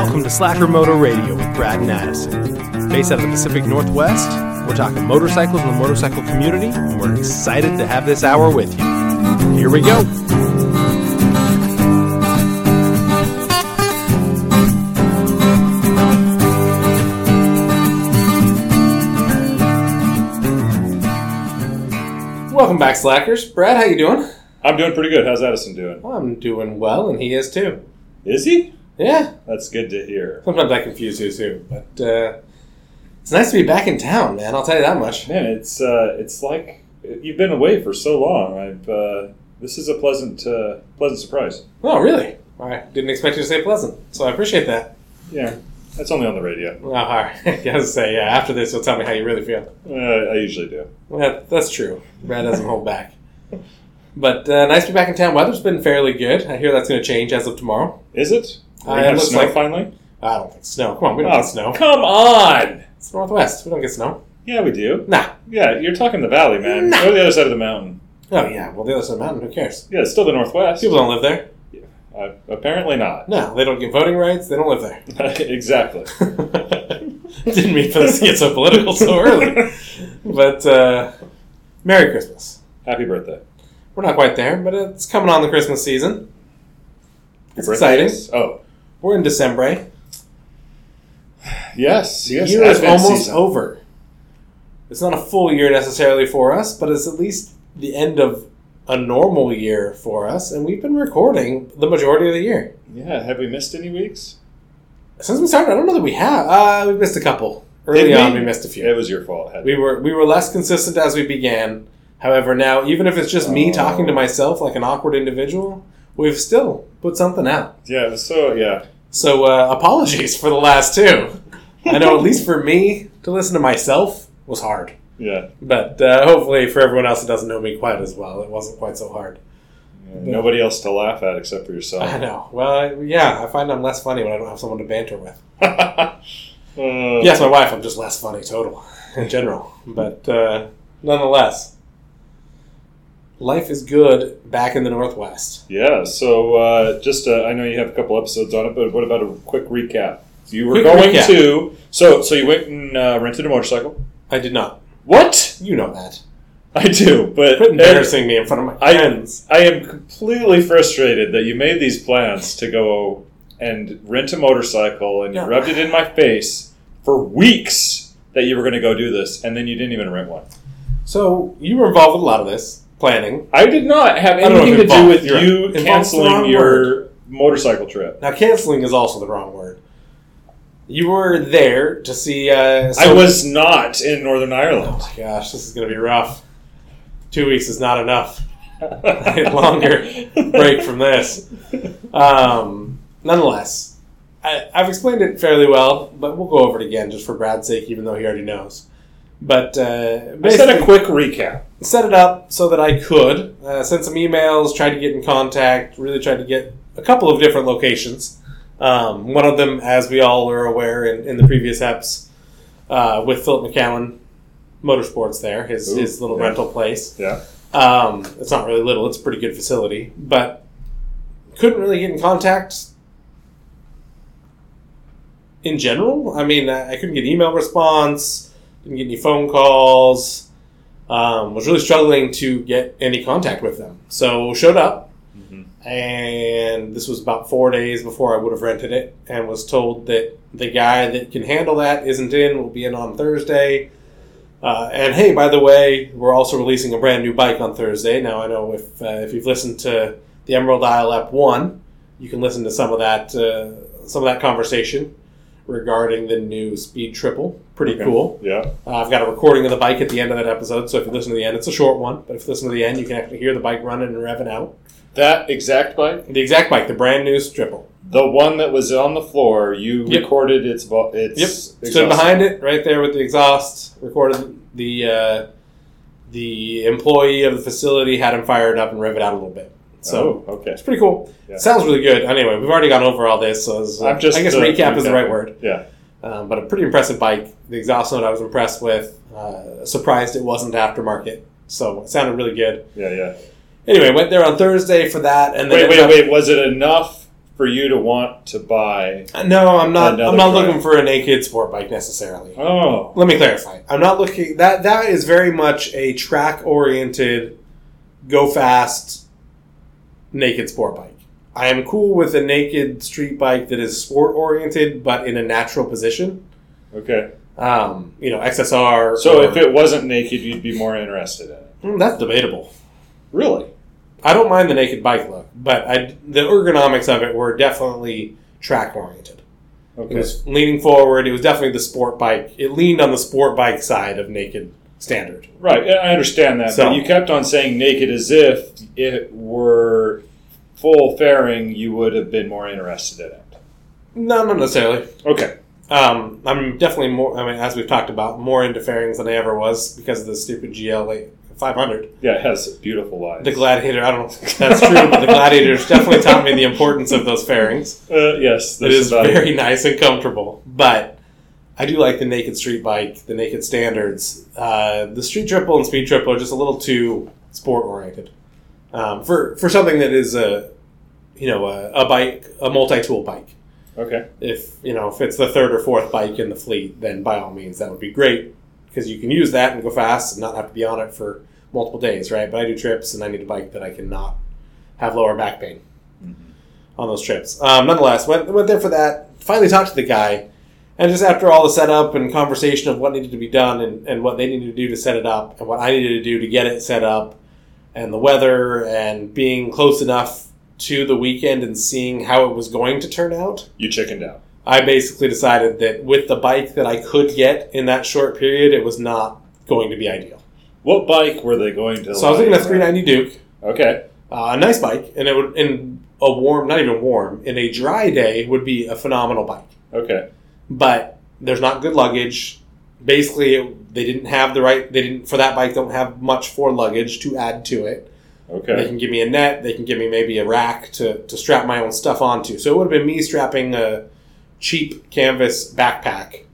Welcome to Slacker Moto Radio with Brad and Addison. Based out of the Pacific Northwest, we're talking motorcycles and the motorcycle community, and we're excited to have this hour with you. Here we go. Welcome back, Slackers. Brad, how you doing? I'm doing pretty good. How's Addison doing? I'm doing well, and he is too. Is he? Yeah, That's good to hear. sometimes I confuse you too, but uh, it's nice to be back in town, man. I'll tell you that much. Man, it's uh, it's like you've been away for so long. I've uh, this is a pleasant uh, pleasant surprise. Oh, really? I didn't expect you to say pleasant, so I appreciate that. Yeah, that's only on the radio. Oh, all right. I gotta say, yeah, after this, you'll tell me how you really feel. Uh, I usually do. Well, that's true. Brad doesn't hold back. But uh, nice to be back in town. Weather's been fairly good. I hear that's going to change as of tomorrow. Is it? Uh, we it have looks snow like- finally. I don't think snow. Come on, we don't Oh, get snow. Come on. It's Northwest. We don't get snow. Yeah, we do. Nah. Yeah, you're talking the valley, man. Nah. Go to the other side of the mountain. Oh, yeah. Well, the other side of the mountain, who cares? Yeah, it's still the northwest. People don't live there. Uh, apparently not. No, they don't get voting rights. They don't live there. exactly. Didn't mean for this to get so political so early. But uh, Merry Christmas. Happy birthday. We're not quite there, but it's coming on the Christmas season. It's exciting. is- Oh, We're in December. yes. The yes. year is almost season. over. It's not a full year necessarily for us, but it's at least the end of a normal year for us, and we've been recording the majority of the year. Yeah. Have we missed any weeks? Since we started, I don't know that we have. Uh, we missed a couple. Early on, we missed a few. It was your fault. We were we were less consistent as we began. However, now even if it's just me Oh. talking to myself like an awkward individual, we've still put something out. Yeah, so yeah. So uh, apologies for the last two. I know at least for me to listen to myself was hard, Yeah. but uh, hopefully for everyone else that doesn't know me quite as well, it wasn't quite so hard. Yeah, Nobody else to laugh at except for yourself. I know. Well, I- yeah, I find I'm less funny when I don't have someone to banter with. Uh, Yes, my wife, I'm just less funny total in general, but uh, nonetheless, life is good back in the Northwest. Yeah. So uh, just uh, I know you have a couple episodes on it, but what about a quick recap? You were Quick going recap. to so so you went and uh, rented a motorcycle. I did not. What? You know that. I do, but Quit embarrassing me in front of my I- friends. I am completely frustrated that you made these plans to go and rent a motorcycle and you Yeah. rubbed it in my face for weeks that you were going to go do this, and then you didn't even rent one. So you were involved with a lot of this planning. I did not have I don't know anything to do with You're right. you Involved's the canceling wrong your motorcycle trip. Now, canceling is also the wrong word. You were there to see. Uh, I so- was not in Northern Oh Ireland. my gosh, this is going to be rough. Two weeks is not enough. longer break from this. Um, nonetheless, I, I've explained it fairly well, but we'll go over it again just for Brad's sake, even though he already knows. But uh, I said basically, a quick recap. set it up so that I could uh, send some emails, tried to get in contact, really tried to get a couple of different locations. Um, one of them, as we all are aware in, in the previous eps, uh, with Philip McCallen Motorsports there, his, Ooh, his little yeah. rental place. Yeah. Um, it's not really little; it's a pretty good facility, but couldn't really get in contact. In general, I mean, I couldn't get email response, didn't get any phone calls. Um, was really struggling to get any contact with them. So showed up, Mhm. and this was about four days before I would have rented it, and was told that the guy that can handle that isn't in. Will be in on Thursday. Uh, and hey, by the way, we're also releasing a brand new bike on Thursday. Now I know if uh, if you've listened to the Emerald Isle Ep One, you can listen to some of that uh, some of that conversation regarding the new Speed Triple. Pretty Okay. cool. Yeah. Uh, I've got a recording of the bike at the end of that episode, so if you listen to the end, it's a short one. But if you listen to the end, you can actually hear the bike running and revving out. That exact bike, The exact bike, the brand new Triple. the one that was on the floor, you Yep. recorded its its Yep. Stood behind it, right there with the exhaust. Recorded the uh, the employee of the facility had him fired up and rev it out a little bit. So oh, okay. it's pretty cool. Yeah. Sounds really good. Anyway, we've already gone over all this, so uh, I'm just I guess uh, recap is the right word. Yeah. Um, but a pretty impressive bike. The exhaust note I was impressed with. Uh, surprised it wasn't aftermarket. So it sounded really good. Yeah. Yeah. Anyway, went there on Thursday for that, and then Wait, wait, up- wait. Was it enough for you to want to buy. No, I'm not. I'm not brand. looking for a naked sport bike necessarily. Oh, Let me clarify. I'm not looking. That that is very much a track oriented, go fast, naked sport bike. I am cool with a naked street bike that is sport oriented, but in a natural position. okay. Um, you know, XSR. So or- if it wasn't naked, you'd be more interested in it. Hmm, that's debatable. Really? I don't mind the naked bike look, but I, the ergonomics of it were definitely track oriented. Okay. It was leaning forward. It was definitely the sport bike. It leaned on the sport bike side of naked standard. Right, I understand that, So- but you kept on saying naked as if it were full fairing, you would have been more interested in it. No, not necessarily. Okay. Um, I'm definitely more. I mean, as we've talked about, more into fairings than I ever was because of the stupid GL 500. Yeah, it has beautiful lines. The Gladiator. I don't know if that's true, but the Gladiators definitely taught me the importance of those fairings. uh, yes, it is very nice and comfortable, but I do like the naked street bike, the naked standards. Uh, the street triple and speed triple are just a little too sport oriented um, for for something that is a you know a, a bike, a multi tool bike. Okay. If you know if it's the third or fourth bike in the fleet, then by all means that would be great because you can use that and go fast and not have to be on it for multiple days, right? But I do trips and I need a bike that I can not have lower back pain on those trips. Um, nonetheless, went went there for that. Finally talked to the guy, and just after all the setup and conversation of what needed to be done and, and what they needed to do to set it up and what I needed to do to get it set up, and the weather and being close enough to the weekend and seeing how it was going to turn out. You chickened out. I basically decided that with the bike that I could get in that short period, it was not going to be ideal. What bike were they going to? So I was looking at 390 Duke, Okay. uh, a nice bike, and it would in a warm, not even warm, in a dry day would be a phenomenal bike. Okay. But there's not good luggage. Basically, it, they didn't have the right. They didn't for that bike. Don't have much for luggage to add to it. Okay. They can give me a net. They can give me maybe a rack to, to strap my own stuff onto. So it would have been me strapping a cheap canvas backpack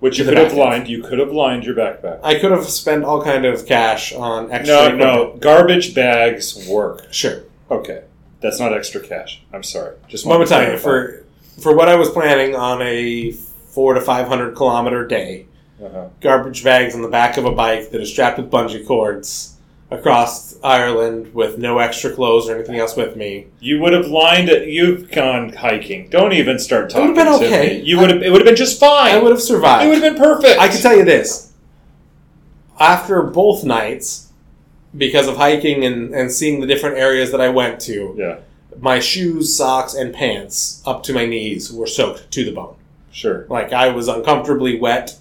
Which you could have end. lined. You could have lined your backpack. I could have spent all kind of cash on extra. No, equipment. no. Garbage bags work. Sure. Okay. That's not extra cash. I'm sorry. Just Let me wanted to tell you, clarify. for for what I was planning on a four to five hundred kilometer day, Uh-huh. garbage bags on the back of a bike that is strapped with bungee cords across Ireland with no extra clothes or anything else with me. You would have lined it. You've gone hiking. Don't even start It would talking. have been to okay. me. You would have. It would have been just fine. I would have survived. It would have been perfect. I can tell you this. After both nights, because of hiking and, and seeing the different areas that I went to, Yeah. my shoes, socks, and pants up to my knees were soaked to the bone. Sure. Like I was uncomfortably wet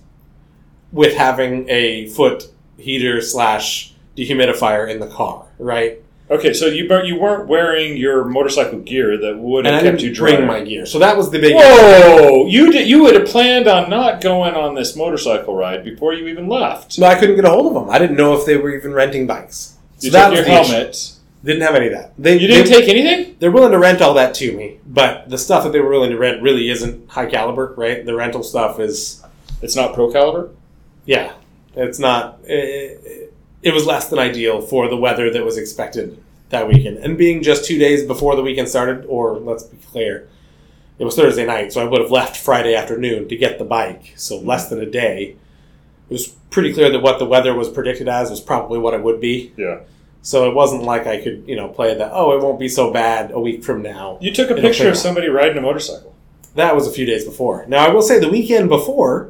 with having a foot heater slash dehumidifier in the car, right? Okay, so you you weren't wearing your motorcycle gear that would have kept you dry. bring my gear, so that was the big. Whoa! You did. You would have planned on not going on this motorcycle ride before you even left. No, I couldn't get a hold of them. I didn't know if they were even renting bikes. So You that took your the issue. Didn't have any of that. They, You didn't they, take anything. They're willing to rent all that to me, but the stuff that they were willing to rent really isn't high caliber, right? The rental stuff is, It's not pro caliber. yeah, it's not. It, it was less than ideal for the weather that was expected that weekend, and being just two days before the weekend started, or let's be clear, it was Thursday night, so I would have left Friday afternoon to get the bike, so less than a day. It was pretty clear that what the weather was predicted as was probably what it would be. Yeah. So it wasn't like I could, you know, play that. Oh, it won't be so bad a week from now. You took a It'll picture of out. somebody riding a motorcycle. That was a few days before. Now I will say the weekend before,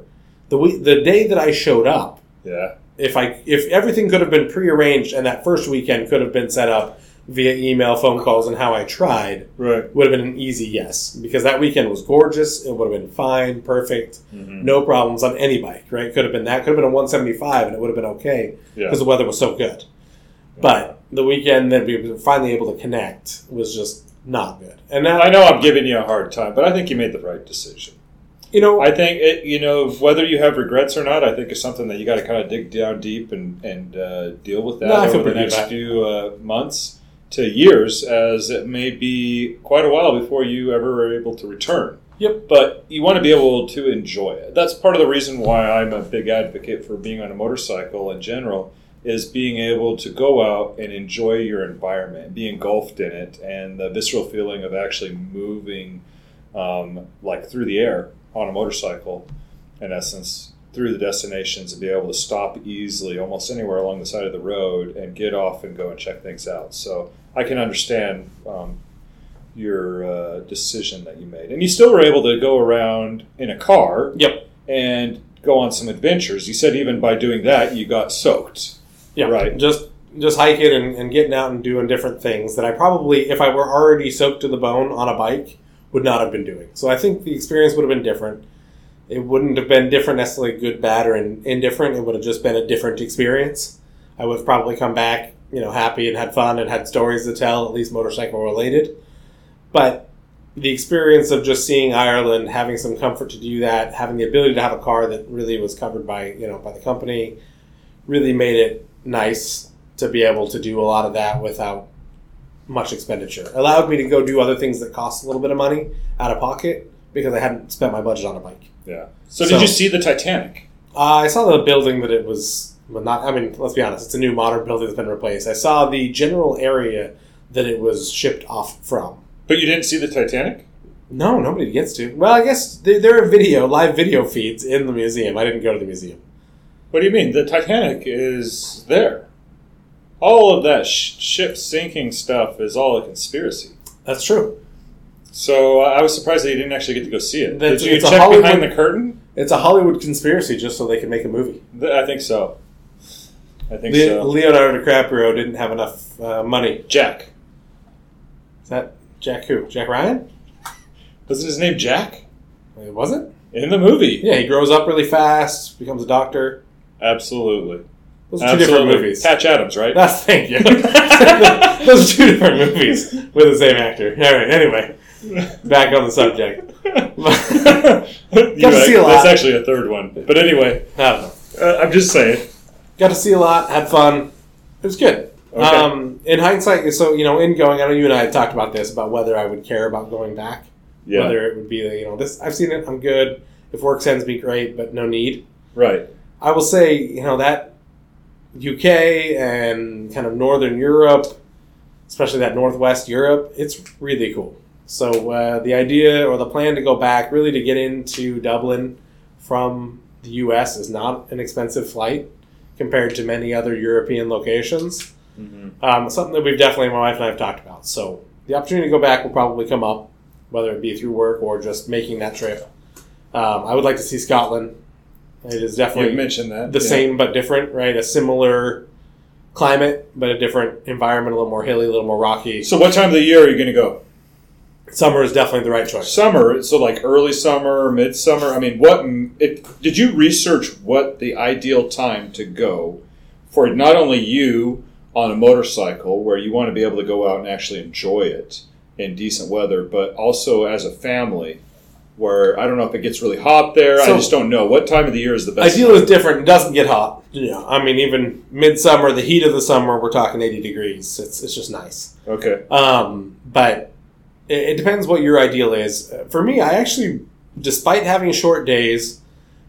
the week, the day that I showed up, Yeah. if I if everything could have been prearranged and that first weekend could have been set up via email, phone calls, and how I tried, Right. would have been an easy yes because that weekend was gorgeous. It would have been fine, perfect, Mhm. no problems on any bike. Right? Could have been that. Could have been a 175, and it would have been okay Yeah. because the weather was so good. But the weekend that we were finally able to connect was just not good. And now I know I'm giving you a hard time, but I think you made the right decision. you know I think it, you know whether you have regrets or not. I think is something that you got to kind of dig down deep and and uh, deal with that No, over the next few uh, months to years, as it may be quite a while before you ever are able to return. Yep. But you want to be able to enjoy it. That's part of the reason why I'm a big advocate for being on a motorcycle in general. Is being able to go out and enjoy your environment, be engulfed in it, and the visceral feeling of actually moving, um, like through the air on a motorcycle, in essence, through the destinations and be able to stop easily almost anywhere along the side of the road and get off and go and check things out. So I can understand um, your uh, decision that you made, and you still were able to go around in a car. Yep. And go on some adventures. You said even by doing that, you got soaked. Yeah, Right. Just just hiking and, and getting out and doing different things that I probably, if I were already soaked to the bone on a bike, would not have been doing. So I think the experience would have been different. It wouldn't have been different necessarily good, bad, or in, indifferent. It would have just been a different experience. I would have probably come back, you know, happy and had fun and had stories to tell, at least motorcycle related. But the experience of just seeing Ireland, having some comfort to do that, having the ability to have a car that really was covered by, you know, by the company, really made it nice to be able to do a lot of that without much expenditure. Allowed me to go do other things that cost a little bit of money out of pocket because I hadn't spent my budget on a bike. Yeah. So, So- did you see the Titanic? Uh, I saw the building that it was, well, not. I mean, let's be honest, it's a new modern building that's been replaced. I saw the general area that it was shipped off from. But you didn't see the Titanic? No, nobody gets to. Well, I guess there, there are video, live video feeds in the museum. I didn't go to the museum. What do you mean? The Titanic is there. All of that sh- ship sinking stuff is all a conspiracy. That's true. So uh, I was surprised that you didn't actually get to go see it. That's- Did you check Hollywood- behind the curtain? It's a Hollywood conspiracy just so they can make a movie. Th- I think so. I think Le- so. Leonardo DiCaprio didn't have enough uh, money. Jack. Is that Jack who? Jack Ryan? Wasn't his name Jack? It wasn't? In the movie. Yeah, he grows up really fast, becomes a doctor. Absolutely. Those are two different movies. Patch Adams, right? That's thank you. Those are two different movies with the same actor. All right. Anyway, back on the subject. Got to see a lot. That's actually a third one. But anyway, I don't know. uh, I'm just saying. Got to see a lot. Had fun. It was good. Okay. Um, in hindsight, so you know, in going, I know you and I had talked about this about whether I would care about going back. Yeah. Whether it would be you know this. I've seen it. I'm good. If work sends me, great, but no need. Right. I will say, you know, that UK and kind of Northern Europe, especially that Northwest Europe, it's really cool. So uh, the idea or the plan to go back, really to get into Dublin from the US, is not an expensive flight compared to many other European locations. Mm-hmm. Um, something that we've definitely, my wife and I have talked about. So the opportunity to go back will probably come up, whether it be through work or just making that trip. Um, I would like to see Scotland. It is definitely You mentioned that. the yeah. same but different, right? A similar climate, but a different environment, a little more hilly, a little more rocky. So, what time of the year are you going to go? Summer is definitely the right choice. Summer. So, like early summer, midsummer. I mean, what? It, did you research what the ideal time to go for not only you on a motorcycle, where you want to be able to go out and actually enjoy it in decent weather, but also as a family, where I don't know if it gets really hot there. I just don't know what time of the year is the best. Ideal time? is different. It doesn't get hot. Yeah, I mean, even midsummer, the heat of the summer, we're talking 80 degrees. It's, it's just nice. Okay. Um, but it, it depends what your ideal is. For me, I actually, despite having short days,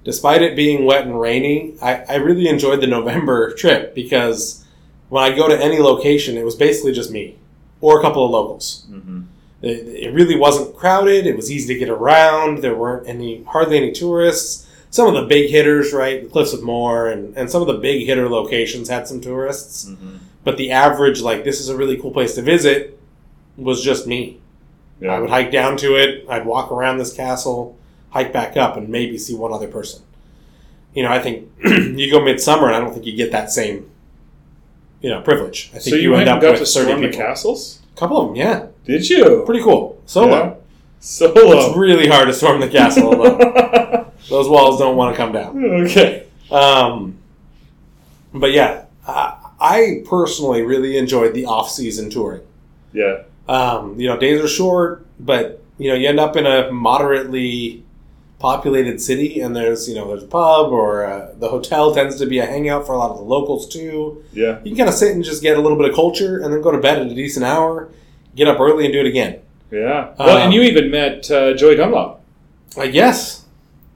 despite it being wet and rainy, I, I really enjoyed the November trip because when I go to any location, it was basically just me or a couple of locals. Mm-hmm. It, it really wasn't crowded. It was easy to get around. There weren't any hardly any tourists. Some of the big hitters, right, the Cliffs of Moher, and, and some of the big hitter locations had some tourists. Mm-hmm. But the average, like this is a really cool place to visit, was just me. Yeah. I would hike down to it. I'd walk around this castle, hike back up, and maybe see one other person. You know, I think you go midsummer, and I don't think you get that same, you know, privilege. I think so you, end up got with to storm the castles? Couple of them, yeah, Did you? pretty cool. Solo. Yeah. It's really hard to storm the castle alone. Those walls don't want to come down. okay. Um, but yeah, I, I personally really enjoyed the off-season touring. Yeah. Um, you know, days are short, but you know, you end up in a moderately populated city, and there's you know, there's a pub or uh, the hotel tends to be a hangout for a lot of the locals too. Yeah. You can kind of sit and just get a little bit of culture, and then go to bed at a decent hour, get up early, and do it again. Yeah. Well, Um, and you even met uh, Joey Dunlop. I guess.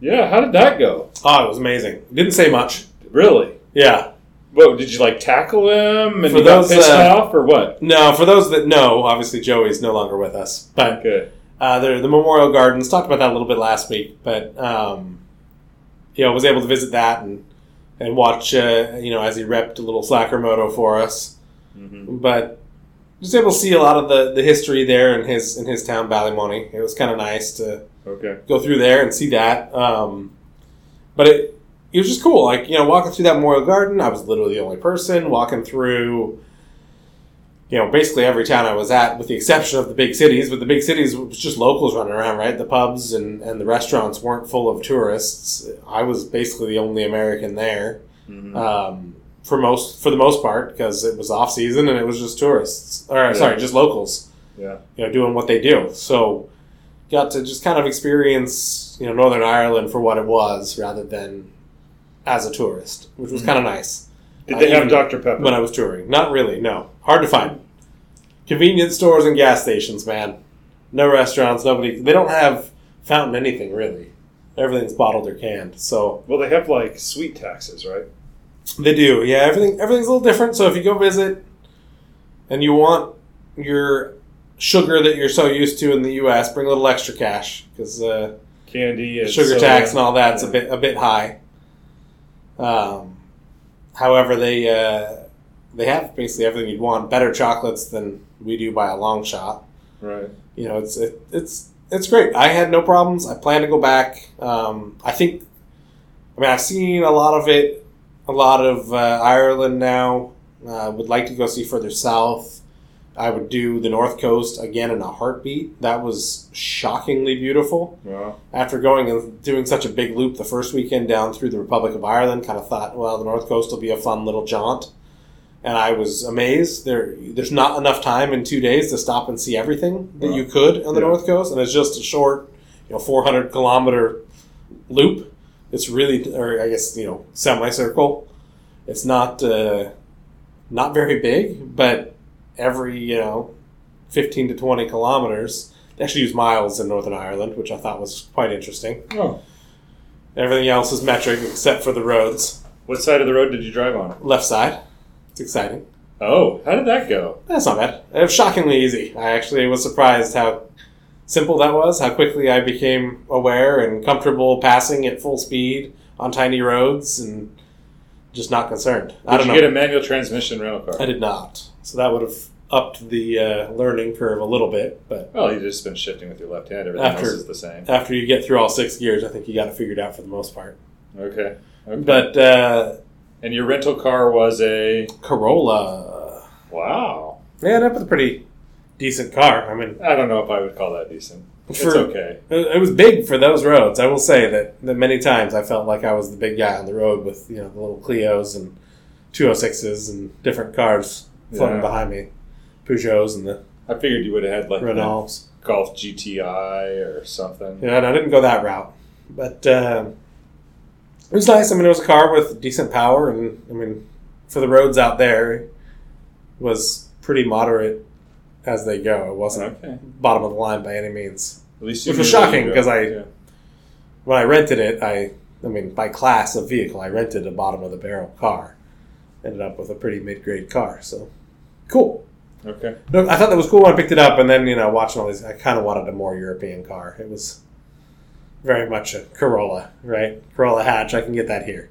Yeah. How did that go? Oh, it was amazing. Didn't say much. Really? Yeah. What did you like tackle him and For he got pissed uh, off or what? No, for those that know, obviously Joey's no longer with us, but Okay. Uh, the the Memorial Gardens talked about that a little bit last week, but um, you know was able to visit that and and watch uh, you know as he repped a little Slacker Moto for us, hmm but just able to see a lot of the, the history there in his in his town Ballymoney. It was kind of nice to Okay. go through there and see that. Um, but it it was just cool. Like you know, walking through that Memorial Garden, I was literally the only person walking through. You know, basically every town I was at, with the exception of the big cities. But the big cities was just locals running around, right? The pubs and, and the restaurants weren't full of tourists. I was basically the only American there hmm um, for most for the most part because it was off season and it was just tourists or sorry, just locals yeah. you know, doing what they do. So got to just kind of experience, you know, Northern Ireland for what it was rather than as a tourist, which was Mhm. kind of nice Did Uh, they have Dr. Pepper? when I was touring. Not really, no. Hard to find. Convenience stores and gas stations, man. No restaurants, nobody. They don't have fountain anything, really. Everything's bottled or canned. So well, they have like sweet taxes, right? They do, yeah. Everything everything's a little different. So if you go visit and you want your sugar that you're so used to in the U.S., bring a little extra cash because uh, Candy and sugar soda. tax and all that's Yeah. a bit a bit high. Um, however, they uh, they have basically everything you'd want. Better chocolates than we do by a long shot. Right. You know, it's it, it's it's great. I had no problems. I plan to go back. Um, I think. I mean, I've seen a lot of it, a lot of uh, Ireland now. Uh, would like to go see further south. I would do the North Coast again in a heartbeat. That was shockingly beautiful. Well, After going and doing such a big loop the first weekend down through the Republic of Ireland, kind of thought, well, the North Coast will be a fun little jaunt. And I was amazed. There, there's not enough time in two days to stop and see everything that Wow. you could on the Yeah. North Coast, and it's just a short, you know, 400 kilometer loop. It's really, or I guess you know, semicircle. It's not uh, not very big, but every you know, 15 to 20 kilometers. They actually use miles in Northern Ireland, which I thought was quite interesting. oh, Everything else is metric except for the roads. what side of the road did you drive on? Left side. It's exciting. Oh, how did that go? That's not bad. It was shockingly easy. I actually was surprised how simple that was, how quickly I became aware and comfortable passing at full speed on tiny roads and just not concerned. Did I don't you know. get a manual transmission rental car? I did not. So that would have upped the uh, learning curve a little bit, but Well, you've just been shifting with your left hand. Everything After- else is the same. after you get through all six gears, I think you got it figured out for the most part. Okay. okay. But uh, and your rental car was a Corolla, wow. yeah, up with a pretty decent car. I mean, I don't know if I would call that decent. It's okay. It was big for those roads. I will say that, that many times I felt like I was the big guy on the road with you know the little Clios and 206s and different cars floating Yeah. behind me, Peugeots and the I figured you would have had like Renaults. Golf GTI or something. Yeah, and I didn't go that route, but um, it was nice. I mean, it was a car with decent power, and I mean, for the roads out there, it was pretty moderate as they go. It wasn't Okay. bottom of the line by any means. At least you Which was shocking, because I- Yeah. when I rented it, I, I mean, by class of vehicle, I rented a bottom of the barrel car. Ended up with a pretty mid grade car, so cool. Okay. No, I thought that was cool when I picked it up, and then you know, watching all these, I kind of wanted a more European car. It was very much a Corolla, right? Corolla hatch. I can get that here.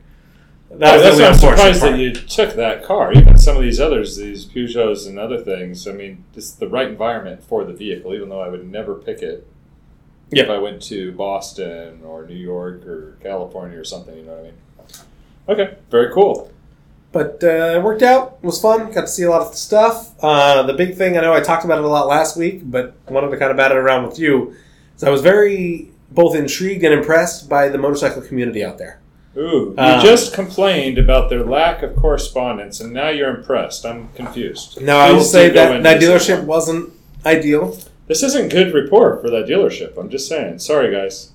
That Oh, that's why I'm surprised part. that you took that car. Even some of these others, these Peugeots and other things. I mean, it's the right environment for the vehicle. Even though I would never pick it if I went to Boston or New York or California or something. You know what I mean? Okay. Very cool. But uh, it worked out. It was fun. Got to see a lot of stuff. Uh, the big thing, I know I talked about it a lot last week, but wanted to kind of bat it around with you. So I was very both intrigued and impressed by the motorcycle community out there. Ooh, you Um, just complained about their lack of correspondence, and now you're impressed. I'm confused. No, I will say that that dealership one. wasn't ideal. This isn't good report for that dealership. I'm just saying. Sorry, guys.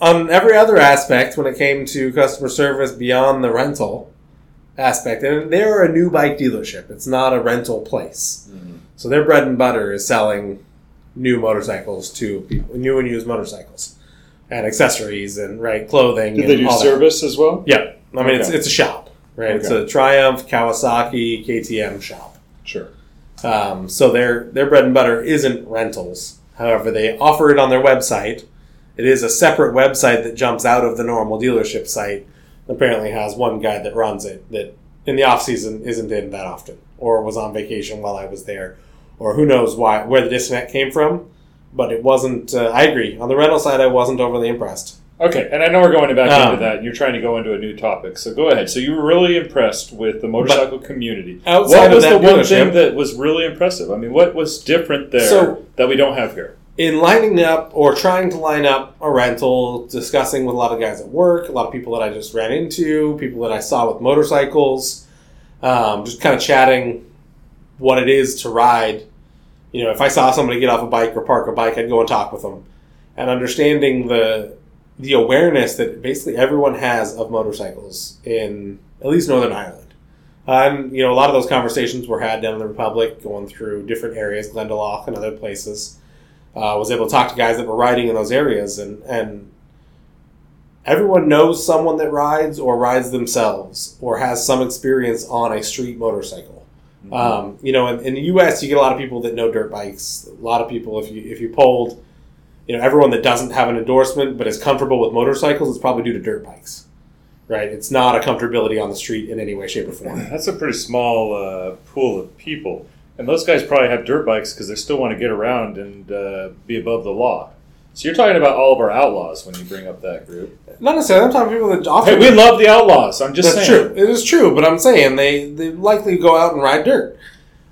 on every other aspect when it came to customer service beyond the rental aspect and they're a new bike dealership it's not a rental place so their bread and butter is selling new motorcycles to people new and used motorcycles and accessories and right clothing Did and they do all that. service as well? yeah i mean it's, Okay. it's a shop right? It's a Triumph, Kawasaki, KTM shop. Sure. Um, so their their bread and butter isn't rentals. However, they offer it on their website. It is a separate website that jumps out of the normal dealership site. Apparently, has one guy that runs it that in the off season isn't in that often, or was on vacation while I was there, or who knows why where the disconnect came from. But it wasn't. Uh, I agree on the rental side. I wasn't overly impressed. Okay, and I know we're going back Um, into that. and You're trying to go into a new topic, so go ahead. So you were really impressed with the motorcycle community. Outside what of was that the one dealership- thing that was really impressive? I mean, what was different there So- that we don't have here? in lining up or trying to line up a rental, discussing with a lot of guys at work, a lot of people that I just ran into, people that I saw with motorcycles, um, just kind of chatting what it is to ride. You know, if I saw somebody get off a bike or park a bike, I'd go and talk with them, and understanding the the awareness that basically everyone has of motorcycles in at least Northern Ireland. And you know, a lot of those conversations were had down in the Republic, going through different areas, Glendalough and other places. Uh, was able to talk to guys that were riding in those areas and and everyone knows someone that rides or rides themselves or has some experience on a street motorcycle um, you know in, in the us you get a lot of people that know dirt bikes. A lot of people if you if you polled you know everyone that doesn't have an endorsement but is comfortable with motorcycles it's probably due to dirt bikes right? It's not a comfortability on the street in any way shape or form. That's a pretty small uh, pool of people, and those guys probably have dirt bikes because they still want to get around and uh, be above the law. So you're talking about all of our outlaws when you bring up that group. not necessarily i'm talking about people that often Hey, we love the outlaws. I'm just That's saying. true. It is true, but I'm saying they, they likely go out and ride dirt.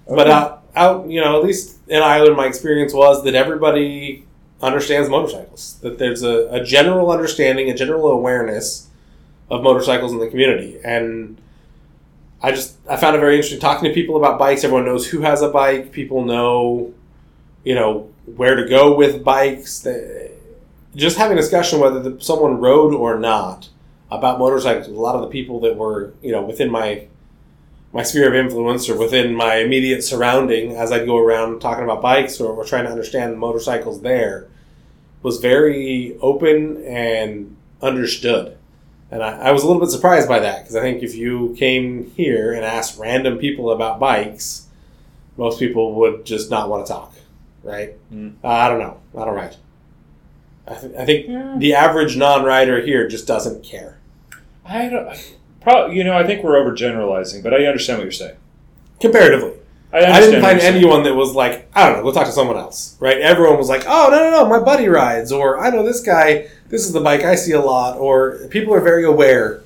But Okay. out, out, you know, at least in Ireland, my experience was that everybody understands motorcycles. That there's a, a general understanding, a general awareness of motorcycles in the community. And I just, I found it very interesting talking to people about bikes. Everyone knows who has a bike. People know, you know, where to go with bikes. Just having a discussion whether the, someone rode or not about motorcycles a lot of the people that were you know within my my sphere of influence or within my immediate surrounding as I'd go around talking about bikes or, or trying to understand motorcycles there was very open and understood. And I, I was a little bit surprised by that because I think if you came here and asked random people about bikes, most people would just not want to talk, right? Mm. Uh, I don't know. I don't ride. I, th- I think the average non-rider here just doesn't care. I don't. Probably, you know, I think we're overgeneralizing, but I understand what you're saying. Comparatively, I, I didn't find anyone that was like, I don't know, go talk to someone else, right? Everyone was like, oh, no, no, no, my buddy rides, or I know this guy, this is the bike I see a lot, or people are very aware.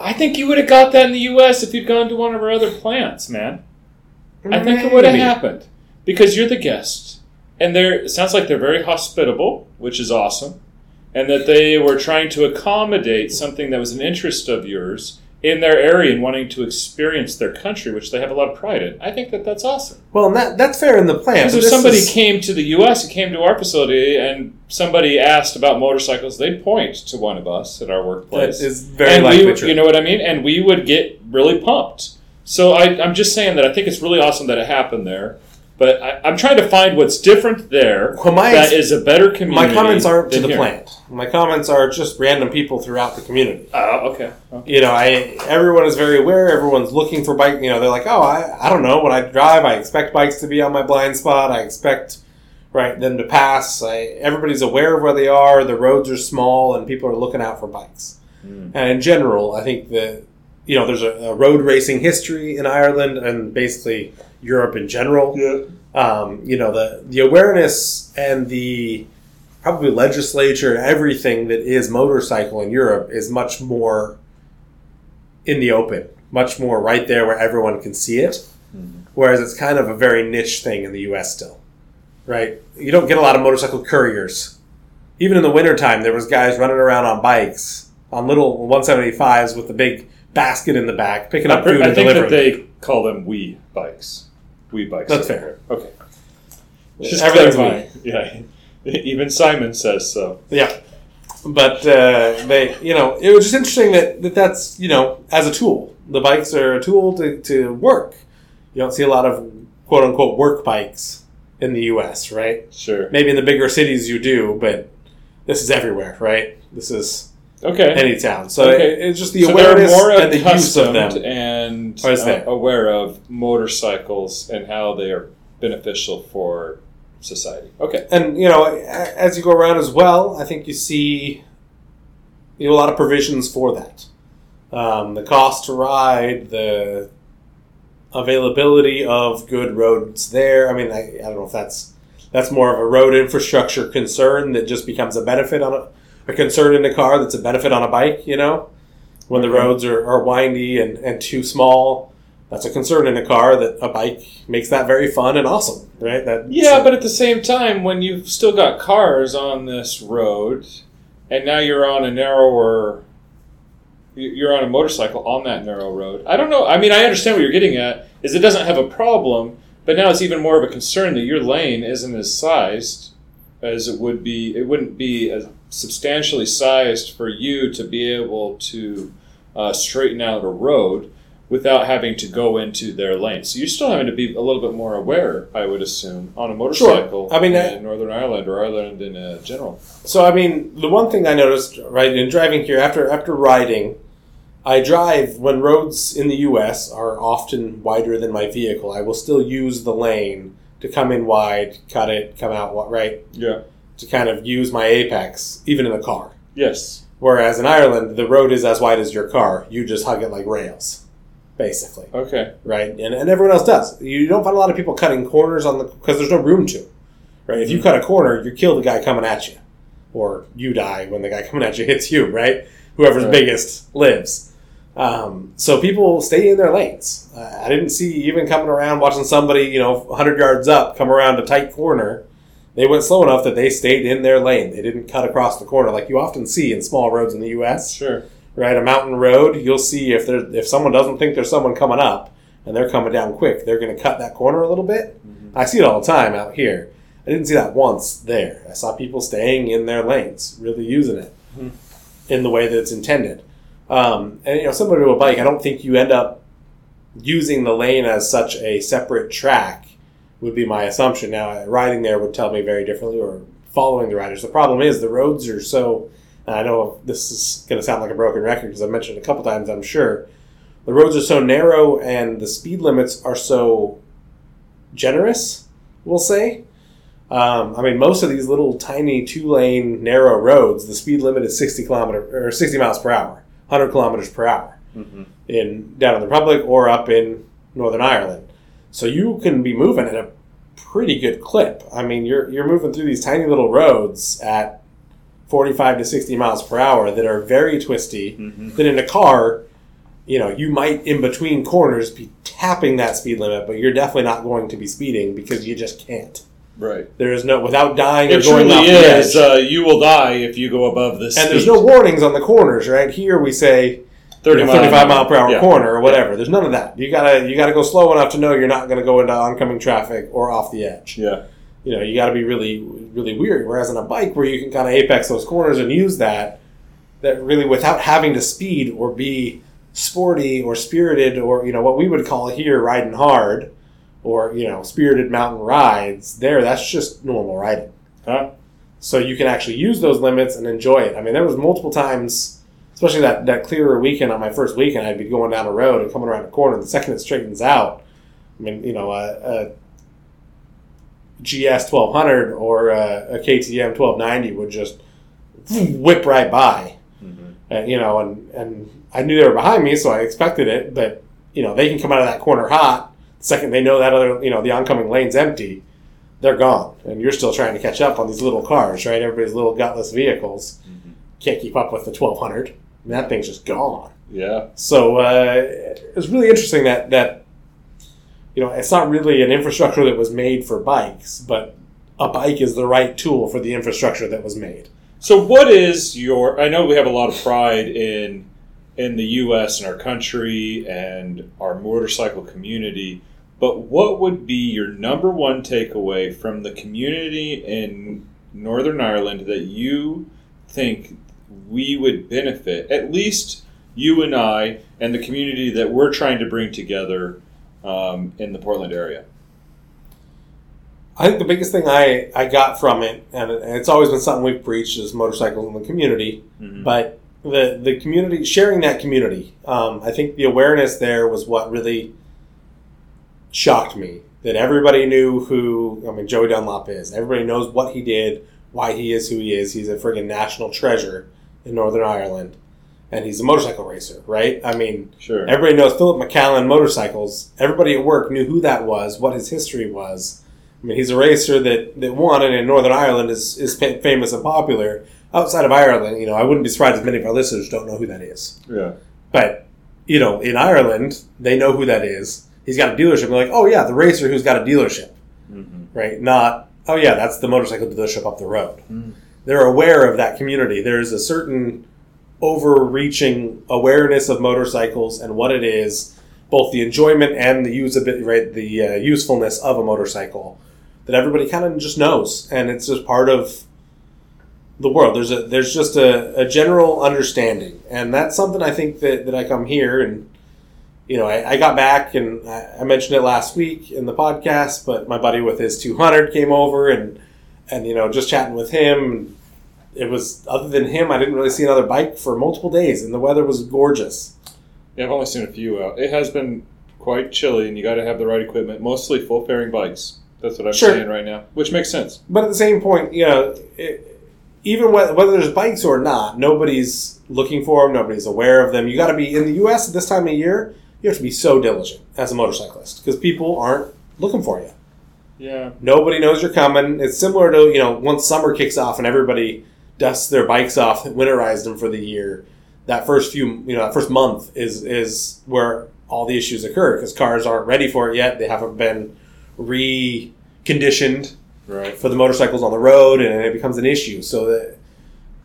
I think you would have got that in the U.S. if you'd gone to one of our other plants, man. I think it would have happened because you're the guest, and they're. It sounds like they're very hospitable, which is awesome, and that they were trying to accommodate something that was an interest of yours in their area and wanting to experience their country, which they have a lot of pride in. I think that that's awesome. Well, and that, that's fair in the plan. Because if somebody is- came to the U.S. and came to our facility and somebody asked about motorcycles, they'd point to one of us at our workplace. is very and likely we, true. you know what I mean? And we would get really pumped. So I, I'm just saying that I think it's really awesome that it happened there. But I, I'm trying to find what's different there Well, my that is a better community. my comments aren't to the here. plant. My comments are just random people throughout the community. Oh, okay. okay. you know, I everyone is very aware. Everyone's looking for bike. You know, they're like, oh, I, I don't know. When I drive, I expect bikes to be on my blind spot. I expect right them to pass. I, everybody's aware of where they are. The roads are small, and people are looking out for bikes. Mm. And in general, I think that you know, there's a, a road racing history in Ireland and basically Europe in general. Yeah. Um, you know, the the awareness and the probably legislature and everything that is motorcycle in Europe is much more in the open, much more right there where everyone can see it. Mhm. Whereas it's kind of a very niche thing in the U.S. still, right? You don't get a lot of motorcycle couriers. Even in the wintertime, there was guys running around on bikes on little 175s with the big basket in the back, picking up I, food I and think delivering. that they call them wee bikes. Wii bikes. That's fair. Okay. Just Everything's clarifying. Yeah. Even Simon says so. Yeah, but uh, they, you know, it was just interesting that, that that's you know as a tool. The bikes are a tool to, to work. You don't see a lot of quote unquote work bikes in the U.S. Right? Sure. Maybe in the bigger cities you do, but this is everywhere, right? This is Okay. any town. So Okay. it- it's just the so awareness more and the use of them. and uh, aware of motorcycles and how they are beneficial for society. Okay. and you know, as you go around as well, I think you see you know, a lot of provisions for that. Um, the cost to ride, the availability of good roads there. I mean, I, I don't know if that's that's more of a road infrastructure concern that just becomes a benefit on a, a concern in a car that's a benefit on a bike. You know, when the roads are, are windy and, and too small. That's a concern in a car that a bike makes that very fun and awesome, right? That Yeah, but at the same time, when you've still got cars on this road, and now you're on a narrower, you're on a motorcycle on that narrow road. I don't know. I mean, I understand what you're getting at. Is it doesn't have a problem, but now it's even more of a concern that your lane isn't as sized as it would be. It wouldn't be as substantially sized for you to be able to uh, straighten out a road without having to go into their lane. So you're still having to be a little bit more aware, I would assume, on a motorcycle Sure. I mean, in Northern Ireland or Ireland in uh, general. So I mean, the one thing I noticed right in driving here after after riding, I drive when roads in the U.S. are often wider than my vehicle. I will still use the lane to come in wide, cut it, come out right Yeah. To kind of use my apex, even in the car. Yes. Whereas in Ireland, the road is as wide as your car. You just hug it like rails, basically, Okay. right? And, and everyone else does. You don't find a lot of people cutting corners on the because there's no room to, right? If you Mhm. cut a corner, you kill the guy coming at you, or you die when the guy coming at you hits you, right? Whoever's Right. biggest lives. Um, so people stay in their lanes. Uh, I didn't see even coming around watching somebody, you know, 100 yards up come around a tight corner. They went slow enough that they stayed in their lane. They didn't cut across the corner like you often see in small roads in the U.S Sure. right? A mountain road, you'll see if there if someone doesn't think there's someone coming up and they're coming down quick, they're going to cut that corner a little bit. I see it all the time out here. I didn't see that once there. I saw people staying in their lanes, really using it Mhm. in the way that it's intended. Um, and you know, similar to a bike, I don't think you end up using the lane as such a separate track. Would be my assumption. Now, riding there would tell me very differently, or following the riders. The problem is the roads are so and I know this is going to sound like a broken record because I've mentioned it a couple times, I'm sure. The roads are so narrow and the speed limits are so generous, we'll say. Um, I mean, most of these little tiny two lane narrow roads, the speed limit is 60 kilometer or 60 miles per hour, 100 kilometers per hour Mm-hmm. in down in the Republic or up in Northern Ireland. So you can be moving at a pretty good clip. I mean, you're you're moving through these tiny little roads at 45 to 60 miles per hour that are very twisty. Mm-hmm. That in a car, you know, you might in between corners be tapping that speed limit, but you're definitely not going to be speeding because you just can't. Right. There is no without dying It going truly is. Uh, you will die if you go above this. and there's no warnings on the corners, right? Here we say 30 you know, mile 35 mile per hour Yeah. corner or whatever. There's none of that. You gotta you gotta go slow enough to know you're not gonna go into oncoming traffic or off the edge. Yeah. You know, you gotta be really really weird. Whereas on a bike where you can kind of apex those corners and use that, that really without having to speed or be sporty or spirited or you know what we would call here riding hard or you know spirited mountain rides. There, that's just normal riding. Huh? So you can actually use those limits and enjoy it. I mean, there was multiple times especially that, that clearer weekend on my first weekend, I'd be going down a road and coming around a corner. And the second it straightens out, I mean, you know, a, a GS 1200 or a, a KTM 1290 would just whip right by. Mm-hmm. And, you know, and, and I knew they were behind me, so I expected it. But, you know, they can come out of that corner hot. The second they know that other, you know, the oncoming lane's empty, they're gone. And you're still trying to catch up on these little cars, right? Everybody's little gutless vehicles Mm-hmm. can't keep up with the 1200. I mean, that thing's just gone. Yeah. So uh, it was really interesting that that you know it's not really an infrastructure that was made for bikes, but a bike is the right tool for the infrastructure that was made. So, what is your? I know we have a lot of pride in in the U.S. and our country and our motorcycle community, but what would be your number one takeaway from the community in Northern Ireland that you think we would benefit? At least you and I and the community that we're trying to bring together um, in the Portland area. I think the biggest thing I, I got from it, and it's always been something we've preached, is motorcycles in the community. Mhm. But the the community sharing that community. Um, I think the awareness there was what really shocked me. That everybody knew who I mean Joey Dunlop is. Everybody knows what he did, why he is who he is. He's a friggin' national treasure in Northern Ireland, and he's a motorcycle racer, right? I mean, Sure. Everybody knows Philip McCallen motorcycles. Everybody at work knew who that was, what his history was. I mean, he's a racer that, that won and in Northern Ireland is, is famous and popular. Outside of Ireland, you know, I wouldn't be surprised if many of our listeners don't know who that is. yeah. But, you know, in Ireland, they know who that is. He's got a dealership. They're like, oh, yeah, the racer who's got a dealership, hmm right? Not, oh, yeah, that's the motorcycle dealership up the road. Mm. They're aware of that community. There's a certain overreaching awareness of motorcycles and what it is, both the enjoyment and the usability, right, the uh, usefulness of a motorcycle that everybody kind of just knows, and it's just part of the world. There's a there's just a, a general understanding, and that's something I think that, that I come here and you know I, I got back and I, I mentioned it last week in the podcast, but my buddy with his 200 came over and and you know just chatting with him it was other than him i didn't really see another bike for multiple days and the weather was gorgeous Yeah, I've only seen a few out. It has been quite chilly, and you got to have the right equipment. Mostly full fairing bikes. That's what I'm Sure. saying right now, which makes sense. but at the same point you know it, even whe- whether there's bikes or not nobody's looking for them nobody's aware of them you got to be in the us at this time of year you have to be so diligent as a motorcyclist because people aren't looking for you Yeah. nobody knows you're coming it's similar to you know once summer kicks off and everybody dusts their bikes off winterize them for the year. That first few you know that first month is is where all the issues occur because cars aren't ready for it yet. They haven't been reconditioned Right. for the motorcycles on the road and it becomes an issue. So the,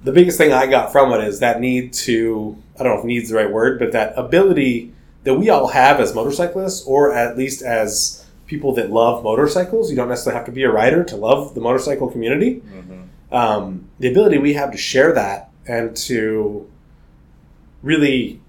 the biggest thing i got from it is that need to i don't know if needs the right word but that ability that we all have as motorcyclists or at least as people that love motorcycles you don't necessarily have to be a rider to love the motorcycle community. Hmm um, the ability we have to share that and to really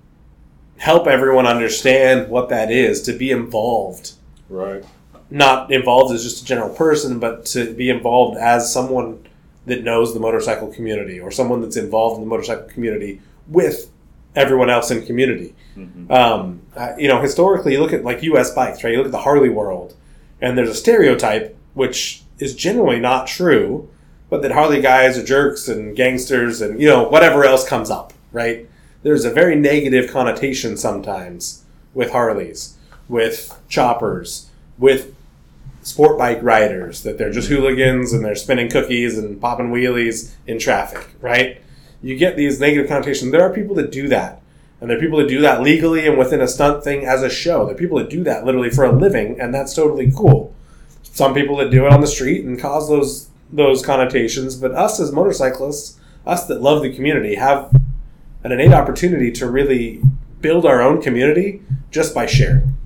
help everyone understand what that is to be involved Right. not involved as just a general person, but to be involved as someone that knows the motorcycle community or someone that's involved in the motorcycle community with everyone else in community. hmm Um, you know, historically, you look at like U.S. bikes, right? You look at the Harley world, and there's a stereotype which is generally not true, but that Harley guys are jerks and gangsters and you know whatever else comes up, right? There's a very negative connotation sometimes with Harleys, with choppers, with sport bike riders that they're just hooligans and they're spinning cookies and popping wheelies in traffic, right? You get these negative connotations. There are people that do that. And there are people that do that legally and within a stunt thing as a show. There are people that do that literally for a living, and that's totally cool. Some people that do it on the street and cause those those connotations, but us as motorcyclists, us that love the community, have an innate opportunity to really build our own community just by sharing,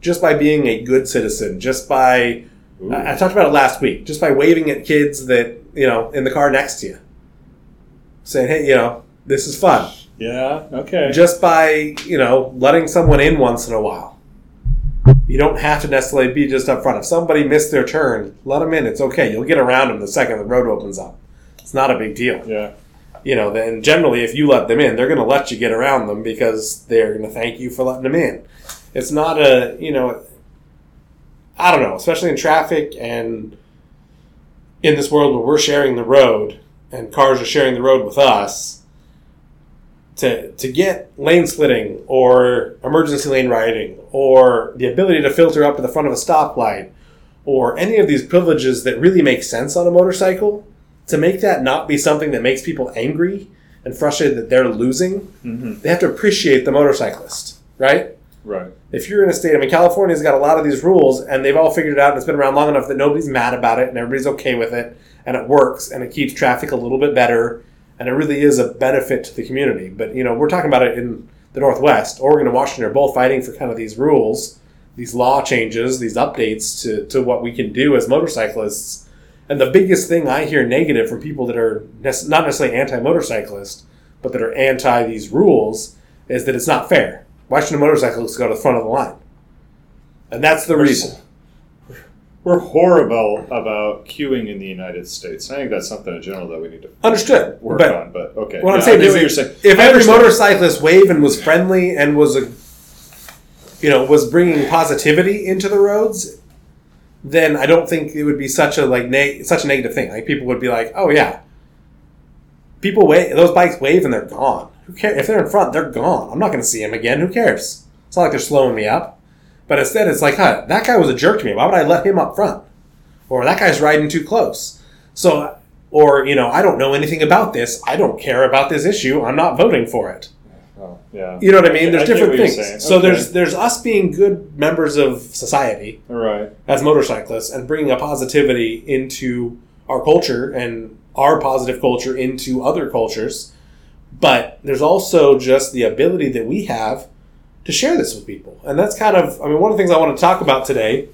just by being a good citizen, just by. I I talked about it last week. Just by waving at kids that you know in the car next to you, saying, "Hey, you know, this is fun." yeah. Okay. Just by you know letting someone in once in a while. You don't have to necessarily be just up front. If somebody missed their turn, let them in. It's okay. You'll get around them the second the road opens up. It's not a big deal. yeah. You know, then generally, if you let them in, they're going to let you get around them because they're going to thank you for letting them in. It's not a, you know, I don't know, especially in traffic and in this world where we're sharing the road and cars are sharing the road with us. To, to get lane splitting or emergency lane riding or the ability to filter up to the front of a stoplight or any of these privileges that really make sense on a motorcycle, to make that not be something that makes people angry and frustrated that they're losing, hmm they have to appreciate the motorcyclist, right? Right. If you're in a state, I mean, California's got a lot of these rules, and they've all figured it out, and it's been around long enough that nobody's mad about it, and everybody's okay with it, and it works, and it keeps traffic a little bit better, and it really is a benefit to the community. But you know, we're talking about it in the Northwest. Oregon and Washington are both fighting for kind of these rules, these law changes, these updates to to what we can do as motorcyclists. And the biggest thing I hear negative from people that are nec- not necessarily anti-motorcyclist, but that are anti these rules, is that it's not fair. Why should a motorcyclist go to the front of the line? And that's the reason. We're horrible about queuing in the United States. I think that's something in general that we need to Understood. work But on. But okay, what I'm saying is what you're if- saying. if I every understand. motorcyclist waved and was friendly and was a, you know, was bringing positivity into the roads, then I don't think it would be such a like neg- such a negative thing. Like people would be like, oh yeah, people wave those bikes wave and they're gone. Who cares if they're in front? They're gone. I'm not going to see them again. Who cares? It's not like they're slowing me up. But instead, it's like, huh, that guy was a jerk to me. Why would I let him up front? Or that guy's riding too close. So, or you know, I don't know anything about this. I don't care about this issue. I'm not voting for it. Oh, yeah, You know what I mean? Okay, There's I different things. saying. So there's there's us being good members of society right. as motorcyclists and bringing a positivity into our culture and our positive culture into other cultures. But there's also just the ability that we have to share this with people. And that's kind of I mean one of the things I want to talk about today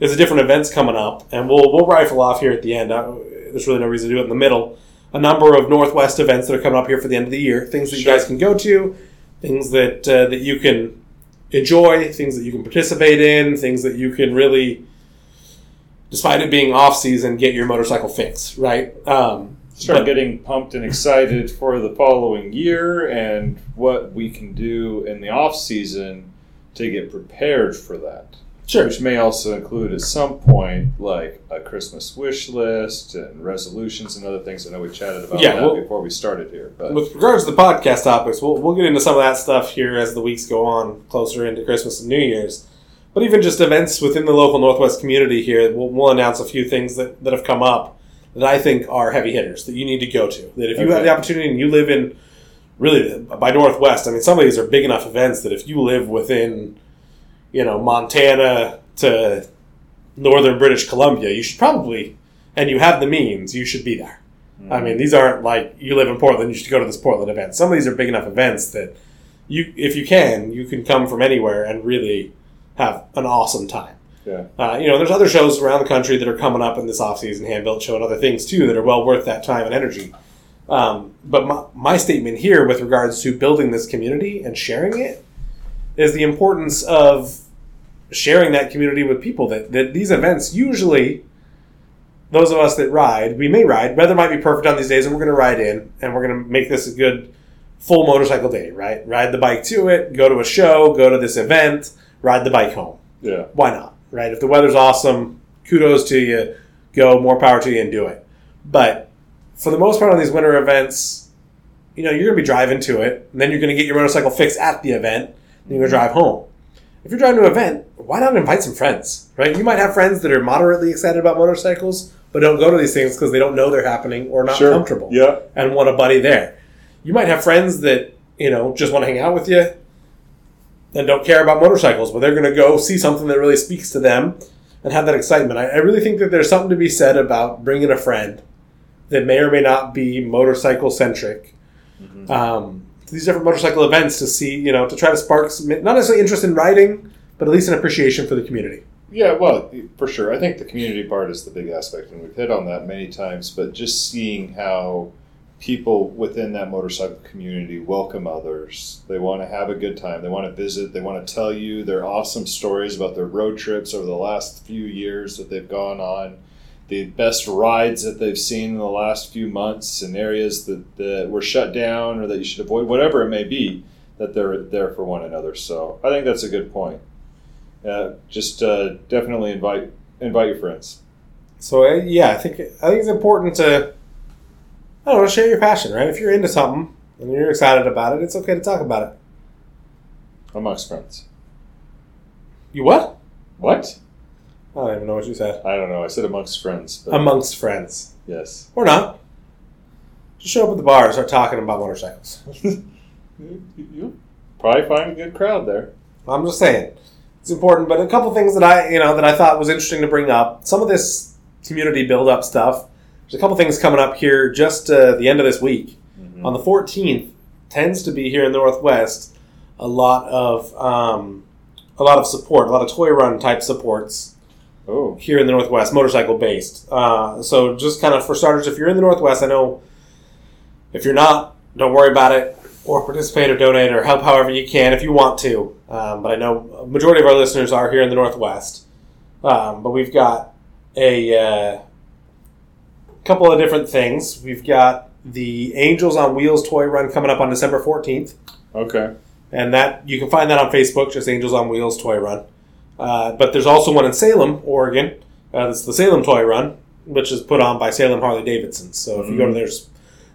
is the different events coming up and we'll we'll rifle off here at the end. I, there's really no reason to do it in the middle. A number of Northwest events that are coming up here for the end of the year, things that you guys can go to, things that uh, that you can enjoy, things that you can participate in, things that you can really, despite it being off season, get your motorcycle fix right. Um, Start but- getting pumped and excited for the following year and what we can do in the off season to get prepared for that. sure, Which may also include at some point like a Christmas wish list and resolutions and other things. I know we chatted about Yeah, that well- before we started here, but With regards to the podcast topics, we'll, we'll get into some of that stuff here as the weeks go on, closer into Christmas and New Year's. But even just events within the local Northwest community here, we'll, we'll announce a few things that, that have come up that I think are heavy hitters that you need to go to. That if you have the opportunity and you live in, really, by Northwest, I mean, some of these are big enough events that if you live within, you know, Montana to northern British Columbia, you should probably, and you have the means, you should be there. I mean, hmm. these aren't like you live in Portland, you should go to this Portland event. Some of these are big enough events that you, if you can, you can come from anywhere and really have an awesome time. Yeah. Uh, you know, there's other shows around the country that are coming up in this off-season, hand built show and other things too that are well worth that time and energy. Um, but my, my statement here with regards to building this community and sharing it is the importance of sharing that community with people that, that these events usually those of us that ride, we may ride. Weather might be perfect on these days, and we're going to ride in, and we're going to make this a good full motorcycle day, right? Ride the bike to it, go to a show, go to this event, ride the bike home. yeah. Why not, right? If the weather's awesome, kudos to you. Go, more power to you, and do it. But for the most part on these winter events, you know, you're going to be driving to it, and then you're going to get your motorcycle fixed at the event, and you're going to mm-hmm. drive home. If you're driving to an event, why not invite some friends, right? You might have friends that are moderately excited about motorcycles, but don't go to these things because they don't know they're happening or not Sure. comfortable Yeah. and want a buddy there. You might have friends that, you know, just want to hang out with you and don't care about motorcycles, but they're going to go see something that really speaks to them and have that excitement. I, I really think that there's something to be said about bringing a friend that may or may not be motorcycle centric um, to these different motorcycle events to see, you know, to try to spark some, not necessarily interest in riding, but at least an appreciation for the community. Yeah, well, for sure. I think the community part is the big aspect, and we've hit on that many times. But just seeing how people within that motorcycle community welcome others, they want to have a good time, they want to visit, they want to tell you their awesome stories about their road trips over the last few years that they've gone on, the best rides that they've seen in the last few months and areas that, that were shut down or that you should avoid, whatever it may be, that they're there for one another. So I think that's a good point. Uh, just uh, definitely invite invite your friends. So uh, yeah, I think I think it's important to I don't know share your passion, right? If you're into something and you're excited about it, it's okay to talk about it. amongst friends. You what? What? I don't even know what you said. I don't know. I said amongst friends. But Amongst friends, yes. or not. Just show up at the bar and start talking about motorcycles. You'll probably find a good crowd there. I'm just saying it's important. But a couple things that I you know that I thought was interesting to bring up. Some of this community build up stuff. There's a couple things coming up here just uh, the end of this week. Mhm. on the 14th tends to be here in the northwest a lot of um, a lot of support a lot of toy run type supports Oh, here in the northwest motorcycle based uh, so just kind of for starters if you're in the northwest i know if you're not don't worry about it or participate or donate or help however you can if you want to um, but i know a majority of our listeners are here in the northwest um, but we've got a uh, couple of different things. We've got the Angels on Wheels toy run coming up on December 14th. Okay. And that you can find that on Facebook, just Angels on Wheels toy run. Uh, but there's also one in Salem, Oregon. Uh, it's the Salem toy run, which is put on by Salem Harley Davidson. So if you go to their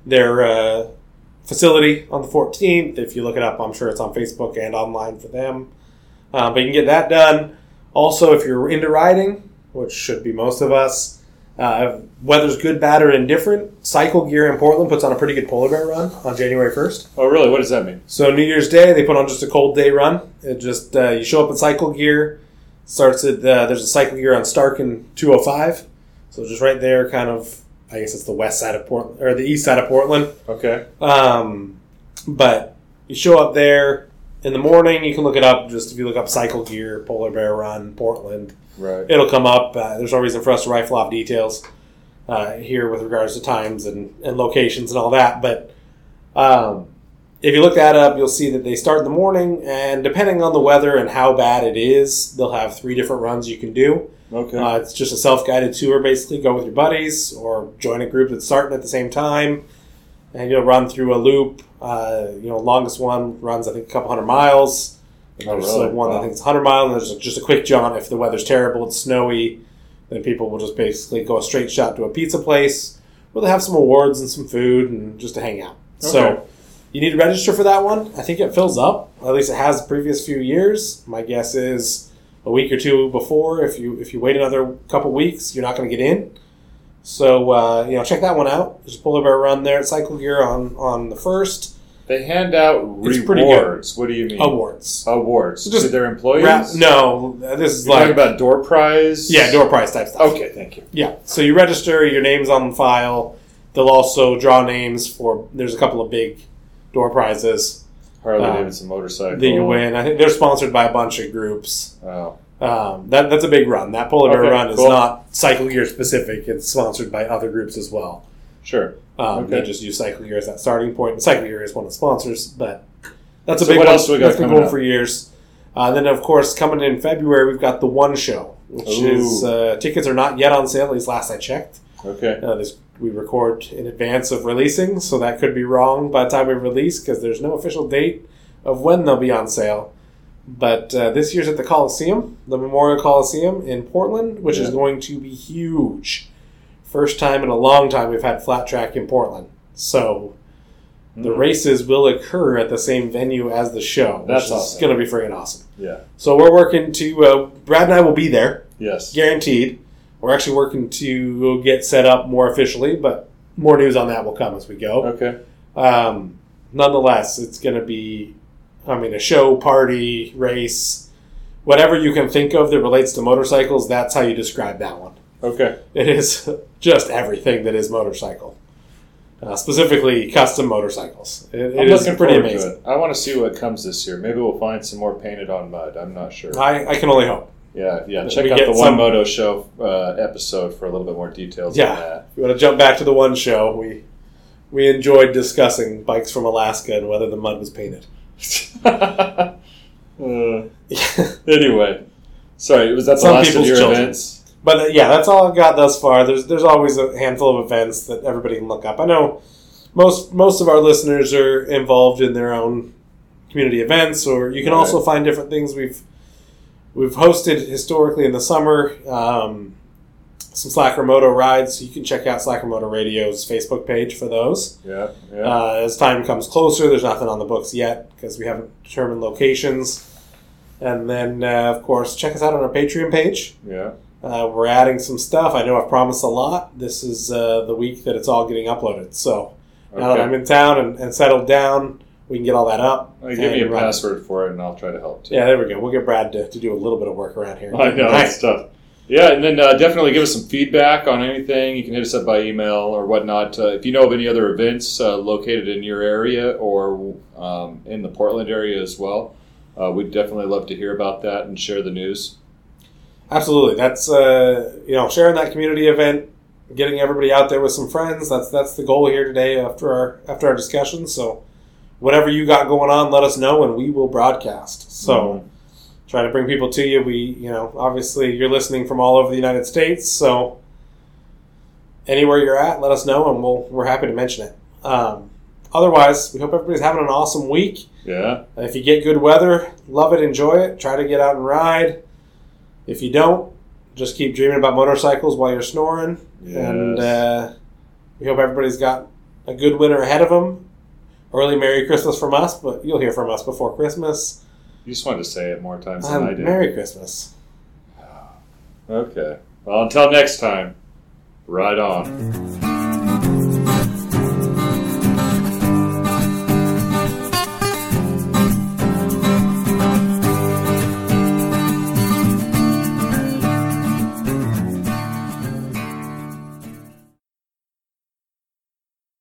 their uh, facility on the 14th, if you look it up, I'm sure it's on Facebook and online for them. Uh, but you can get that done. Also, if you're into riding, which should be most of us, uh, weather's good, bad, or indifferent. Cycle Gear in Portland puts on a pretty good polar bear run on January 1st. Oh, really? What does that mean? So New Year's Day, they put on just a cold day run. It just uh, you show up in cycle gear. Starts at uh, there's a cycle gear on Stark and 205. So just right there, kind of. I guess it's the west side of Portland or the east side of Portland. Okay. Um, but you show up there in the morning. You can look it up. Just if you look up cycle gear, polar bear run, Portland, Right. it'll come up. Uh, there's no reason for us to rifle off details uh, here with regards to times and, and locations and all that. But um, if you look that up, you'll see that they start in the morning, and depending on the weather and how bad it is, they'll have three different runs you can do. Okay. Uh, it's just a self guided tour, basically. Go with your buddies or join a group that's starting at the same time, and you'll run through a loop. Uh, you know, longest one runs I think a couple hundred miles. Oh, There's really? uh, one I think it's 100 mile, and there's just a quick jaunt. If the weather's terrible, it's snowy, then people will just basically go a straight shot to a pizza place where they have some awards and some food and just to hang out. Okay. So you need to register for that one. I think it fills up. At least it has the previous few years. My guess is a week or two before. If you if you wait another couple weeks, you're not going to get in. So uh, you know, check that one out. There's a polar bear run there at Cycle Gear on on the first They hand out It's rewards. What do you mean? awards. Awards So just to their employees. Ra- no, this is You're like talking about door prize. yeah, door prize type stuff. Okay, thank you. Yeah. So you register, your name's on the file. They'll also draw names for. There's a couple of big door prizes Harley Uh, Davidson motorcycle. that you win. I think they're sponsored by a bunch of groups. Oh, Um, that that's a big run. That polar bear Okay, run is not cycle gear specific. It's sponsored by other groups as well. sure. Um, Okay. They just use cycle gear as that starting point. And cycle gear is one of the sponsors, but that's a So big what one. else we got That's been going up? for years. Uh, then of course coming in February we've got the one show, which Ooh. is uh, tickets are not yet on sale. At least last I checked. Okay. Uh, this, we record in advance of releasing, so that could be wrong by the time we release because there's no official date of when they'll be on sale. But uh, this year's at the Coliseum, the Memorial Coliseum in Portland, which is going to be huge. First time in a long time we've had flat track in Portland. So the Mhm. races will occur at the same venue as the show, which That's is awesome. going to be freaking awesome. Yeah. So we're working to, uh, Brad and I will be there Yes. guaranteed. We're actually working to get set up more officially, but more news on that will come as we go. Okay. Um, nonetheless, it's going to be, I mean, a show, party, race, whatever you can think of that relates to motorcycles. That's how you describe that one. Okay. It is just everything that is motorcycle, uh, specifically custom motorcycles. It, it is pretty amazing. I want to see what comes this year. Maybe we'll find some more painted on mud. I'm not sure. I, I can only hope. Yeah, yeah. Check out the some- One Moto Show uh, episode for a little bit more details Yeah. on that. If you want to jump back to the one show, we we enjoyed discussing bikes from Alaska and whether the mud was painted. uh, anyway, sorry. Was that the Some last of your children. events? But uh, yeah, that's all I've got thus far. There's there's always a handful of events that everybody can look up. I know most most of our listeners are involved in their own community events, or you can Right. also find different things we've we've hosted historically in the summer. Um, some Slacker Moto rides. You can check out Slacker Moto Radio's Facebook page for those. Yeah, yeah. Uh, as time comes closer, there's nothing on the books yet because we haven't determined locations. And then, uh, of course, check us out on our Patreon page. yeah. Uh, we're adding some stuff. I know I've promised a lot. This is uh, the week that it's all getting uploaded. So now that I'm in town and, and settled down, we can get all that up. Uh, give me a run. password for it, and I'll try to help too. Yeah, there we go. We'll get Brad to, to do a little bit of work around here. I know that's tough. Yeah, and then uh, definitely give us some feedback on anything. You can hit us up by email or whatnot. Uh, if you know of any other events uh, located in your area or um, in the Portland area as well, uh, we'd definitely love to hear about that and share the news. Absolutely. That's uh, you know sharing that community event, getting everybody out there with some friends. That's that's the goal here today after our after our discussion. So whatever you got going on, let us know and we will broadcast. So try to bring people to you. We, you know, obviously you're listening from all over the United States, so anywhere you're at, let us know, and we'll we're happy to mention it. Um, otherwise, we hope everybody's having an awesome week. Yeah. If you get good weather, love it, enjoy it. Try to get out and ride. If you don't, just keep dreaming about motorcycles while you're snoring. And uh, we hope everybody's got a good winter ahead of them. Early Merry Christmas from us, but you'll hear from us before Christmas. You just wanted to say it more times than I Um, did. Merry Christmas. Okay. Well, until next time, ride on.